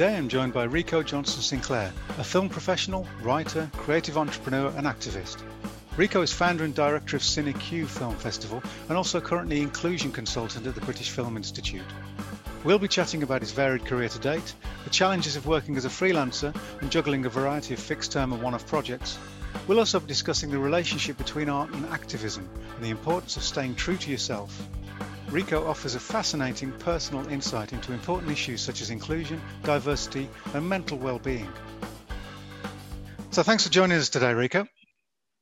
Today I'm joined by Rico Johnson Sinclair, a film professional, writer, creative entrepreneur, and activist. Rico is founder and director of CineQ Film Festival and also currently inclusion consultant at the British Film Institute. We'll be chatting about his varied career to date, the challenges of working as a freelancer and juggling a variety of fixed term and one off projects. We'll also be discussing the relationship between art and activism and the importance of staying true to yourself. Rico offers a fascinating personal insight into important issues such as inclusion, diversity, and mental well-being. So thanks for joining us today, Rico.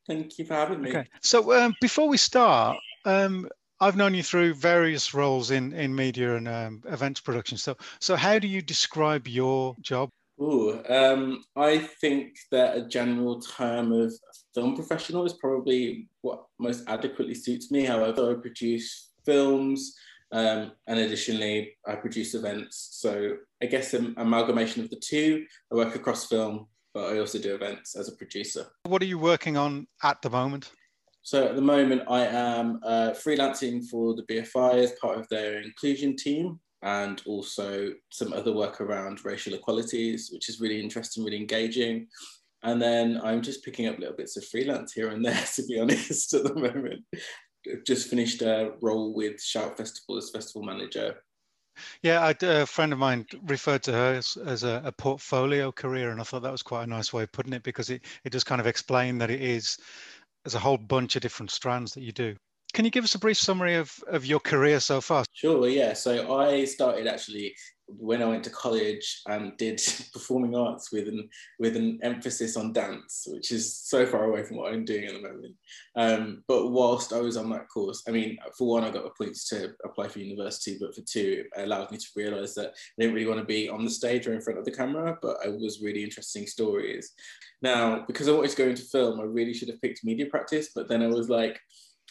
Thank you for having me. Okay. So um, before we start, um, I've known you through various roles in, in media and um, events production. So, so how do you describe your job? Ooh, um, I think that a general term of film professional is probably what most adequately suits me. However, I produce films. Um, and additionally, I produce events. So I guess an amalgamation of the two. I work across film, but I also do events as a producer. What are you working on at the moment? So at the moment, I am uh, freelancing for the BFI as part of their inclusion team and also some other work around racial equalities, which is really interesting, really engaging. And then I'm just picking up little bits of freelance here and there, to be honest, at the moment just finished a role with Shout Festival as festival manager. Yeah, I, a friend of mine referred to her as, as a, a, portfolio career, and I thought that was quite a nice way of putting it because it, it just kind of explained that it is there's a whole bunch of different strands that you do. Can you give us a brief summary of, of your career so far? Sure, yeah. So I started actually when I went to college and did performing arts with an with an emphasis on dance, which is so far away from what I'm doing at the moment. Um, but whilst I was on that course, I mean, for one, I got the points to apply for university, but for two, it allowed me to realise that I didn't really want to be on the stage or in front of the camera, but I was really interesting stories. Now, because I wanted to go into film, I really should have picked media practice, but then I was like,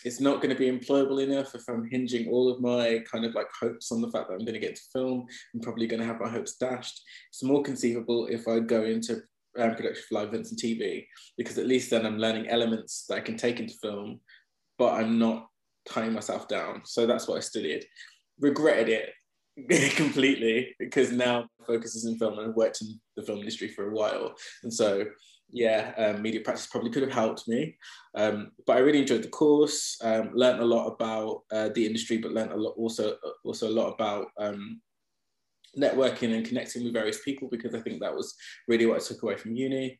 it's not going to be employable enough if I'm hinging all of my kind of like hopes on the fact that I'm going to get to film. I'm probably going to have my hopes dashed. It's more conceivable if I go into um, production for live events and TV because at least then I'm learning elements that I can take into film, but I'm not tying myself down. So that's what I studied. Regretted it completely because now focus is in film and I've worked in the film industry for a while. And so yeah, um, media practice probably could have helped me. Um, but I really enjoyed the course, um, learned a lot about uh, the industry, but learned a lot also also a lot about um, networking and connecting with various people because I think that was really what I took away from uni.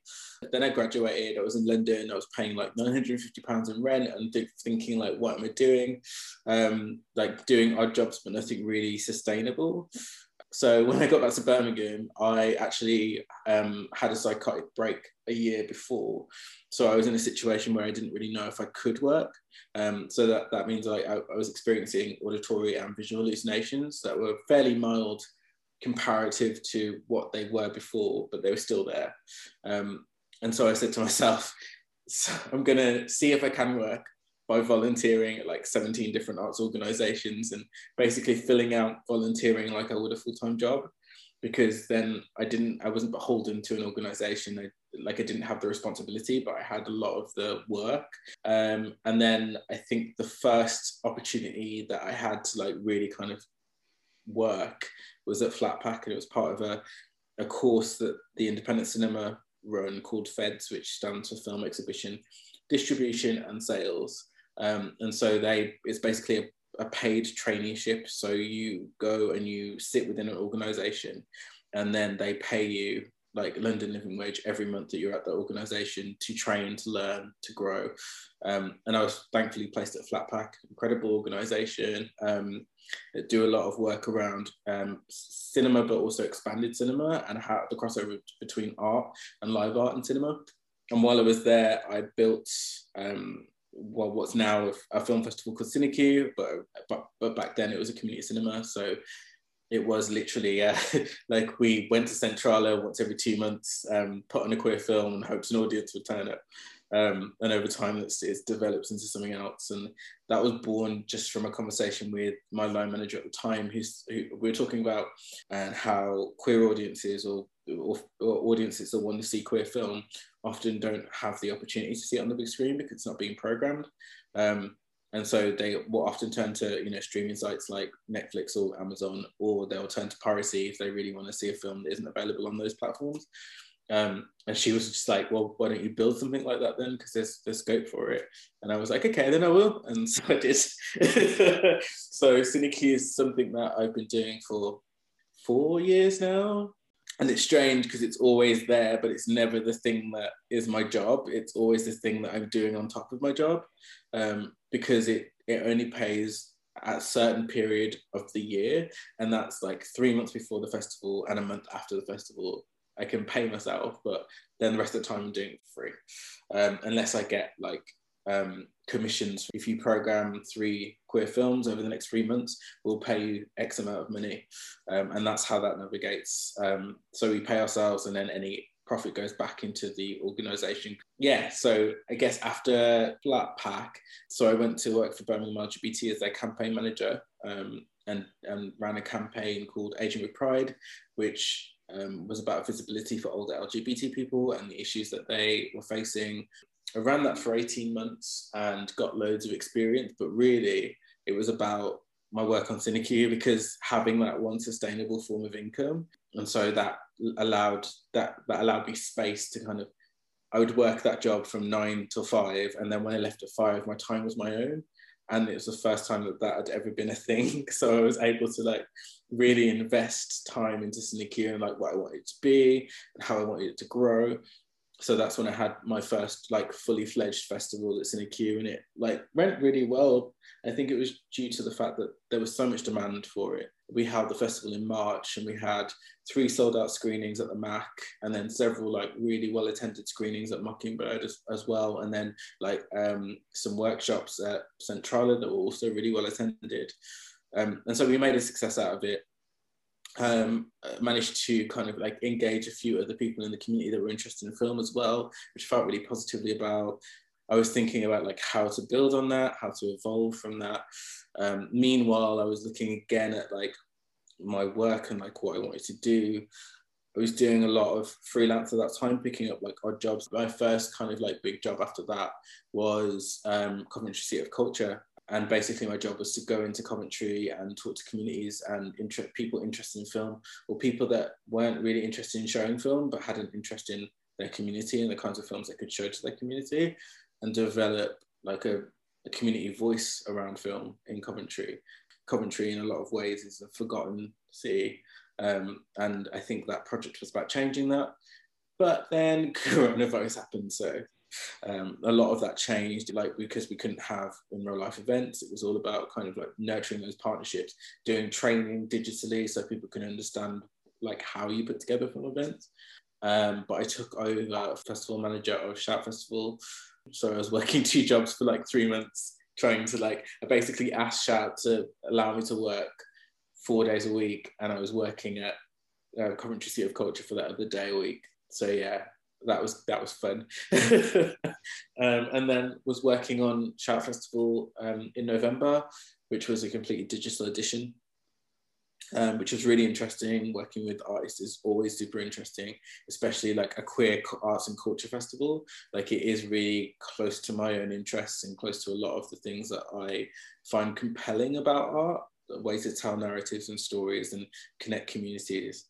Then I graduated. I was in London. I was paying like 950 pounds in rent and th- thinking like, what am I doing? Um, like doing odd jobs, but nothing really sustainable. So when I got back to Birmingham, I actually um, had a psychotic break a year before. So I was in a situation where I didn't really know if I could work. Um, so that, that means I, I, was experiencing auditory and visual hallucinations that were fairly mild comparative to what they were before, but they were still there. Um, and so I said to myself, so I'm going to see if I can work by volunteering at like 17 different arts organizations and basically filling out volunteering like I would a full-time job because then I didn't I wasn't beholden to an organization. I, like I didn't have the responsibility but I had a lot of the work. Um, and then I think the first opportunity that I had to like really kind of work was at Flatpack and it was part of a, a course that the independent cinema run called FEDS which stands for film exhibition distribution and sales um, and so they it's basically a, a paid traineeship. So you go and you sit within an organization and then they pay you like London living wage every month that you're at the organization to train, to learn, to grow. Um, and I was thankfully placed at Flatpack, incredible organization. Um, that do a lot of work around um, cinema, but also expanded cinema and how the crossover between art and live art and cinema. And while I was there, I built um, well, what's now a, film festival called CineQ, but, but but back then it was a community cinema, so it was literally uh, like we went to Centrala once every two months, um, put on a queer film, and hoped an audience would turn up. Um, and over time, it's, it's developed into something else, and that was born just from a conversation with my line manager at the time, who's who we were talking about and how queer audiences or, or, or audiences that want to see queer film often don't have the opportunity to see it on the big screen because it's not being programmed. Um, and so they will often turn to you know streaming sites like Netflix or Amazon, or they'll turn to piracy if they really want to see a film that isn't available on those platforms. Um, and she was just like, "Well, why don't you build something like that then? Because there's there's scope for it." And I was like, "Okay, then I will." And so I did. so CineQ is something that I've been doing for four years now, and it's strange because it's always there, but it's never the thing that is my job. It's always the thing that I'm doing on top of my job, um, because it it only pays at a certain period of the year, and that's like three months before the festival and a month after the festival. I can pay myself, but then the rest of the time I'm doing it for free, um, unless I get like um, commissions. If you program three queer films over the next three months, we'll pay you X amount of money. Um, and that's how that navigates. Um, so we pay ourselves and then any profit goes back into the organization. Yeah, so I guess after Flatpack, so I went to work for Birmingham LGBT as their campaign manager um, and, and ran a campaign called Aging with Pride, which um, was about visibility for older LGBT people and the issues that they were facing. I ran that for 18 months and got loads of experience, but really it was about my work on CineQ because having that one sustainable form of income. And so that allowed that that allowed me space to kind of I would work that job from nine till five. And then when I left at five, my time was my own. And it was the first time that that had ever been a thing. So I was able to like really invest time into CineQ and like what I wanted to be and how I wanted it to grow so that's when I had my first like fully fledged festival that's CineQ and it like went really well. I think it was due to the fact that there was so much demand for it. We held the festival in March and we had three sold out screenings at the Mac and then several like really well attended screenings at Mockingbird as, as well. And then like um, some workshops at Centrala that were also really well attended. Um, and so we made a success out of it um, managed to kind of like engage a few other people in the community that were interested in film as well, which felt really positively about. I was thinking about like how to build on that, how to evolve from that. Um, meanwhile, I was looking again at like my work and like what I wanted to do. I was doing a lot of freelance at that time, picking up like odd jobs. My first kind of like big job after that was um, Coventry City of Culture, and basically my job was to go into Coventry and talk to communities and inter- people interested in film or people that weren't really interested in showing film but had an interest in their community and the kinds of films they could show to their community and develop like a, a community voice around film in Coventry. Coventry in a lot of ways is a forgotten city um, and I think that project was about changing that. But then coronavirus happened, so um, a lot of that changed like because we couldn't have in real life events it was all about kind of like nurturing those partnerships doing training digitally so people can understand like how you put together film events. Um, but i took over festival manager of shout festival. So i was working two jobs for like three months trying to like i basically asked shout to allow me to work four days a week and i was working at uh, coventry city of culture for that other day a week. So yeah that was that was fun. um, and then was working on Shout Festival um, in November, which was a completely digital edition, um, which was really interesting. Working with artists is always super interesting, especially like a queer arts and culture festival. Like it is really close to my own interests and close to a lot of the things that I find compelling about art, the ways to tell narratives and stories and connect communities.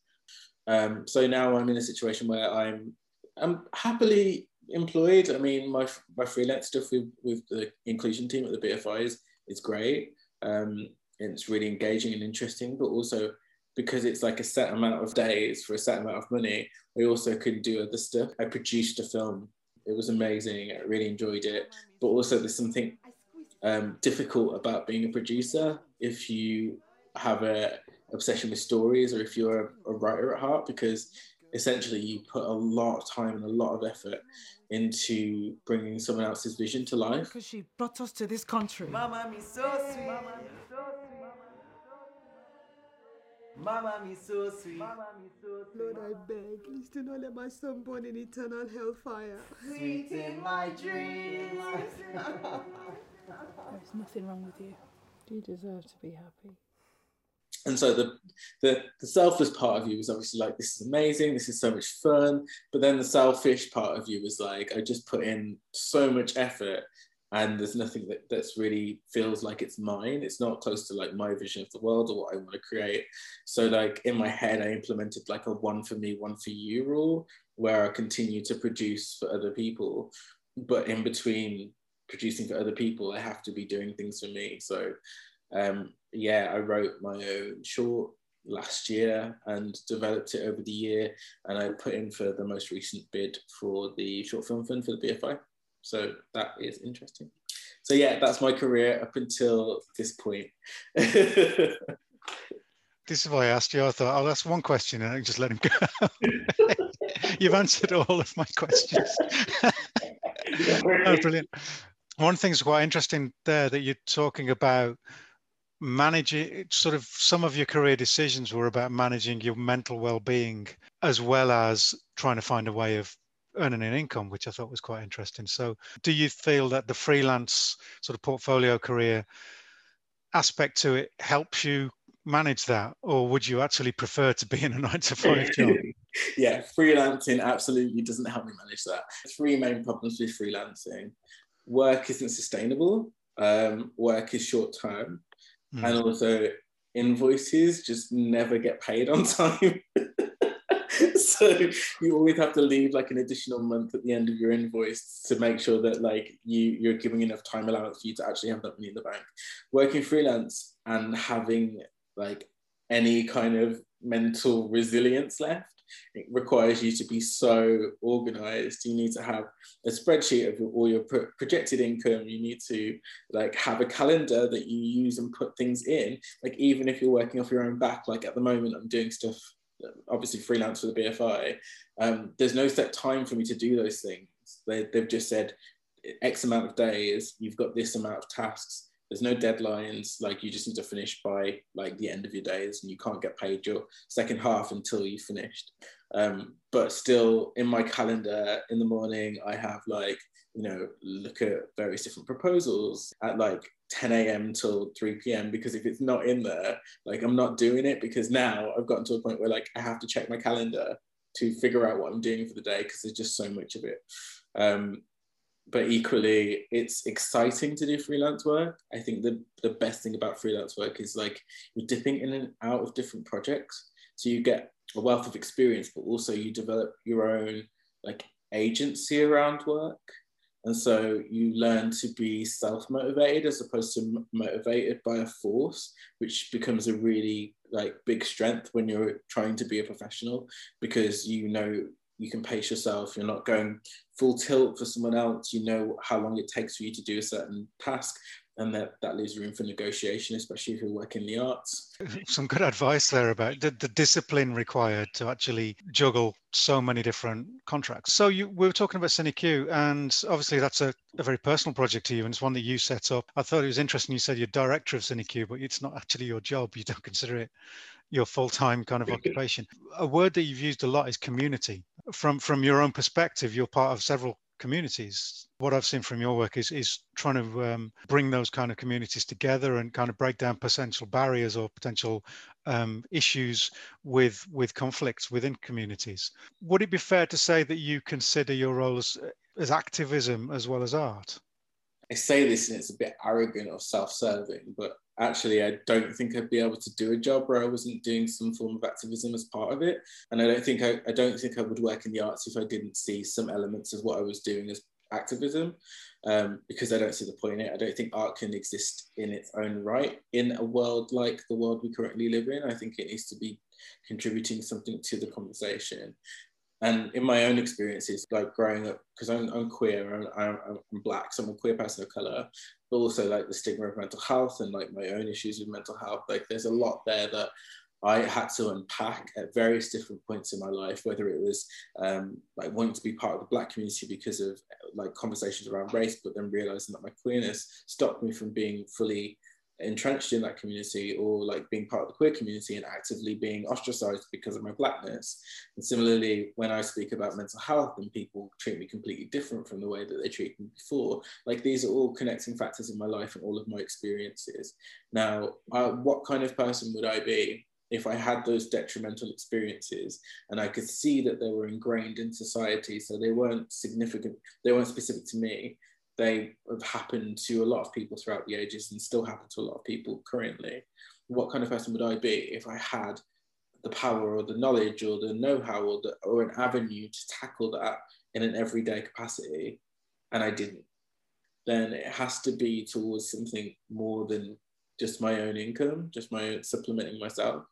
Um, so now I'm in a situation where I'm I'm happily employed. I mean, my my freelance stuff with, with the inclusion team at the BFI is, is great. Um, and it's really engaging and interesting, but also because it's like a set amount of days for a set amount of money, I also could do other stuff. I produced a film. It was amazing. I really enjoyed it. But also, there's something um, difficult about being a producer if you have a obsession with stories or if you're a, a writer at heart, because essentially you put a lot of time and a lot of effort into bringing someone else's vision to life. Because she brought us to this country. Mama, me so sweet. Mama, me so sweet. Mama, me so sweet. Mama, me so sweet. Lord, I beg, please do not let my son burn in eternal hellfire. Sweet in my dreams. There's nothing wrong with you. You deserve to be happy and so the, the the selfless part of you was obviously like this is amazing. This is so much fun. But then the selfish part of you was like i just put in so much effort and there's nothing that that's really feels like it's mine. It's not close to like my vision of the world or what i want to create. So like in my head i implemented like a one for me one for you rule where i continue to produce for other people. But in between producing for other people i have to be doing things for me. So um yeah i wrote my own short last year and developed it over the year and i put in for the most recent bid for the short film fund for the bfi so that is interesting. So yeah, that's my career up until this point. this is why I asked you. I thought I'll ask one question and I just let him go. You've answered all of my questions. oh, brilliant. One thing's quite interesting there that you're talking about managing sort of some of your career decisions were about managing your mental well-being as well as trying to find a way of earning an income, which I thought was quite interesting. So, do you feel that the freelance sort of portfolio career aspect to it helps you manage that, or would you actually prefer to be in a nine to five job? yeah, freelancing absolutely doesn't help me manage that. Three main problems with freelancing work isn't sustainable, um, work is short term, mm. and also invoices just never get paid on time. so you always have to leave like an additional month at the end of your invoice to make sure that like you you're giving enough time allowance for you to actually have that money in the bank. Working freelance and having like any kind of mental resilience left it requires you to be so organized you need to have a spreadsheet of all your pro- projected income you need to like have a calendar that you use and put things in like even if you're working off your own back like at the moment i'm doing stuff obviously freelance for the BFI, um, there's no set time for me to do those things. They, they've just said X amount of days, you've got this amount of tasks. There's no deadlines. Like you just need to finish by like the end of your days, and you can't get paid your second half until you finished. Um, but still, in my calendar in the morning, I have like you know look at various different proposals at like 10 a.m. till 3 p.m. because if it's not in there, like I'm not doing it because now I've gotten to a point where like I have to check my calendar to figure out what I'm doing for the day because there's just so much of it. Um, but equally, it's exciting to do freelance work. I think the, the best thing about freelance work is like you're dipping in and out of different projects. So you get a wealth of experience, but also you develop your own like agency around work. And so you learn to be self motivated as opposed to motivated by a force, which becomes a really like big strength when you're trying to be a professional because you know you can pace yourself. You're not going full tilt for someone else. You know how long it takes for you to do a certain task and that that leaves room for negotiation, especially if you work in the arts. Some good advice there about the, the discipline required to actually juggle so many different contracts. So you we were talking about CineQ, and obviously that's a, a very personal project to you, and it's one that you set up. I thought it was interesting. You said you're director of CineQ, but it's not actually your job. You don't consider it your full-time kind of occupation. A word that you've used a lot is community. From from your own perspective, you're part of several communities. What I've seen from your work is is trying to um, bring those kind of communities together and kind of break down potential barriers or potential um, issues with with conflicts within communities. Would it be fair to say that you consider your role as as activism as well as art? I say this and it's a bit arrogant or self-serving, but actually I don't think I'd be able to do a job where I wasn't doing some form of activism as part of it. And I don't think I, I don't think I would work in the arts if I didn't see some elements of what I was doing as activism um, because I don't see the point in it. I don't think art can exist in its own right in a world like the world we currently live in. I think it needs to be contributing something to the conversation and in my own experiences, like growing up, because I'm, I'm queer, I'm, I'm, I'm, black, so I'm a queer person of color, but also like the stigma of mental health and like my own issues with mental health. Like there's a lot there that I had to unpack at various different points in my life, whether it was um, like wanting to be part of the Black community because of like conversations around race, but then realizing that my queerness stopped me from being fully entrenched in that community or like being part of the queer community and actively being ostracized because of my blackness. And similarly when i speak about mental health and people treat me completely different from the way that they treated me before like these are all connecting factors in my life and all of my experiences. Now uh, what kind of person would i be if I had those detrimental experiences and I could see that they were ingrained in society, so they weren't significant, they weren't specific to me, they have happened to a lot of people throughout the ages and still happen to a lot of people currently. What kind of person would I be if I had the power or the knowledge or the know-how or, or an avenue to tackle that in an everyday capacity and I didn't? Then it has to be towards something more than just my own income, just my own supplementing myself.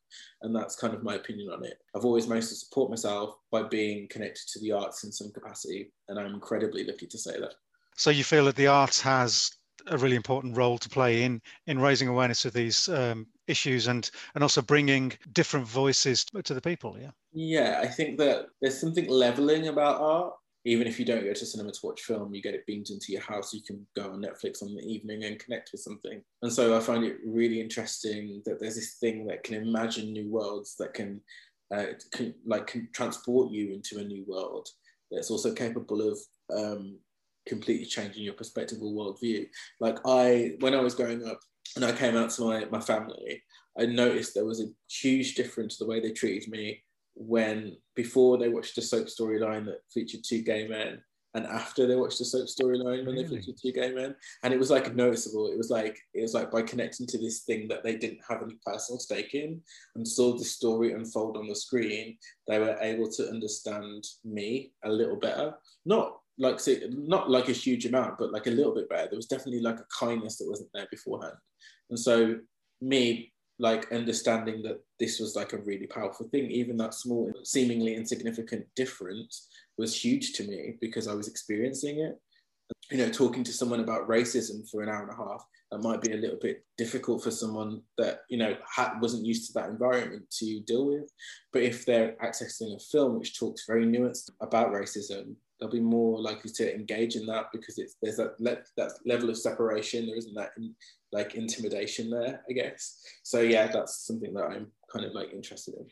And that's kind of my opinion on it. I've always managed to support myself by being connected to the arts in some capacity. And I'm incredibly lucky to say that. So you feel that the arts has a really important role to play in in raising awareness of these um, issues and and also bringing different voices to the people yeah yeah i think that there's something leveling about art even if you don't go to cinema to watch film, you get it beamed into your house. You can go on Netflix on the evening and connect with something. And so I find it really interesting that there's this thing that can imagine new worlds that can, uh, can like can transport you into a new world. That's also capable of um, completely changing your perspective or worldview. Like I, when I was growing up and I came out to my, my family, I noticed there was a huge difference the way they treated me when before they watched a soap storyline that featured two gay men and after they watched the soap storyline when really? they featured two gay men and it was like noticeable it was like it was like by connecting to this thing that they didn't have any personal stake in and saw the story unfold on the screen they were able to understand me a little better not like not like a huge amount but like a little bit better. There was definitely like a kindness that wasn't there beforehand. And so me like understanding that this was like a really powerful thing even that small seemingly insignificant difference was huge to me because i was experiencing it. You know talking to someone about racism for an hour and a half that might be a little bit difficult for someone that you know wasn't used to that environment to deal with. But if they're accessing a film which talks very nuanced about racism they'll be more likely to engage in that because it's there's that le- that level of separation. There isn't that in, like intimidation there i guess. So yeah that's something that i'm kind of like interested in.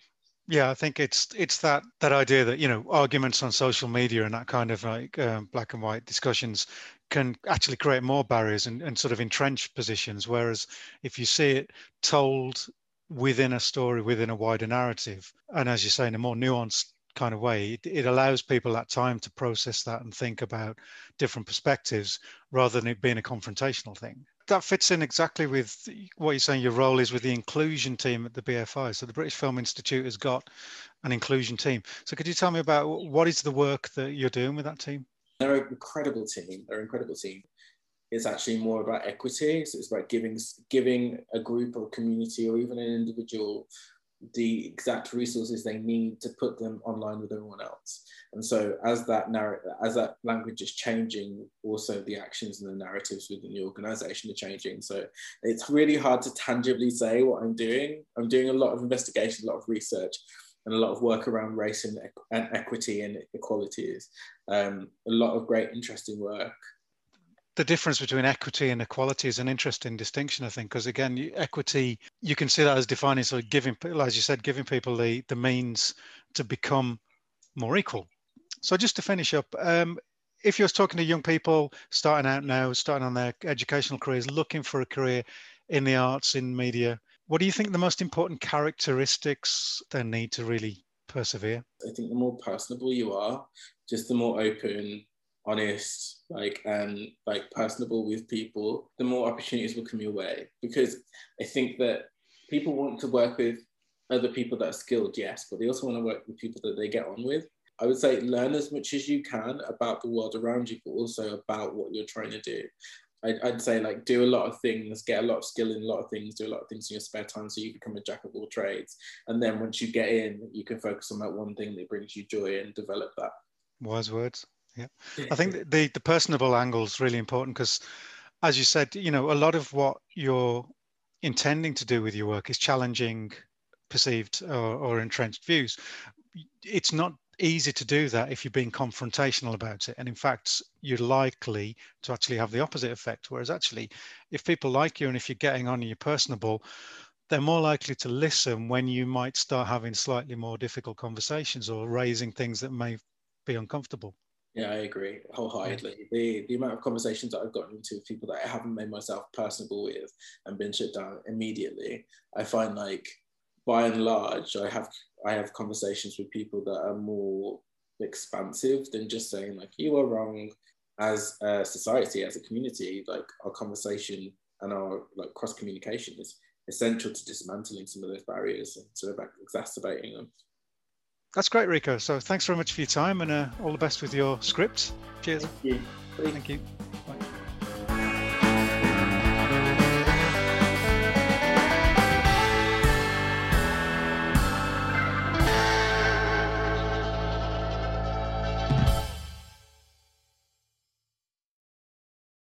Yeah i think it's it's that that idea that you know arguments on social media and that kind of like um, black and white discussions can actually create more barriers and, and sort of entrench positions. Whereas if you see it told within a story within a wider narrative and as you say in a more nuanced kind of way. It, it, allows people that time to process that and think about different perspectives rather than it being a confrontational thing. That fits in exactly with what you're saying your role is with the inclusion team at the BFI. So the British Film Institute has got an inclusion team. So could you tell me about what is the work that you're doing with that team? They're an incredible team. They're an incredible team. It's actually more about equity. So it's about giving giving a group or community or even an individual the exact resources they need to put them online with everyone else. And so as that narrative, as that language is changing, also the actions and the narratives within the organization are changing. So it's really hard to tangibly say what I'm doing. I'm doing a lot of investigation, a lot of research, and a lot of work around race and, and equity and equalities. Um, a lot of great, interesting work the difference between equity and equality is an interesting distinction, I think, because again, equity you can see that as defining so giving, as you said, giving people the the means to become more equal. So just to finish up, um, if you're talking to young people starting out now, starting on their educational careers, looking for a career in the arts, in media, what do you think the most important characteristics they need to really persevere? I think the more personable you are, just the more open honest, like and like personable with people, the more opportunities will come your way. Because I think that people want to work with other people that are skilled, yes, but they also want to work with people that they get on with. I would say learn as much as you can about the world around you, but also about what you're trying to do. I'd, I'd, say like do a lot of things, get a lot of skill in a lot of things, do a lot of things in your spare time so you become a jack of all trades. And then once you get in, you can focus on that one thing that brings you joy and develop that. Wise words. Yeah, I think the the personable angle is really important because, as you said, you know, a lot of what you're intending to do with your work is challenging perceived or, or entrenched views. It's not easy to do that if you're being confrontational about it. And in fact, you're likely to actually have the opposite effect. Whereas actually, if people like you and if you're getting on and you're personable, they're more likely to listen when you might start having slightly more difficult conversations or raising things that may be uncomfortable. Yeah, I agree wholeheartedly. The the amount of conversations that I've gotten into with people that I haven't made myself personable with and been shut down immediately, I find like by and large, I have I have conversations with people that are more expansive than just saying like you are wrong, as a society, as a community, like our conversation and our like cross communication is essential to dismantling some of those barriers and sort of exacerbating them. That's great, Rico. So thanks very much for your time and uh, all the best with your script. Cheers. Thank you. Thank you.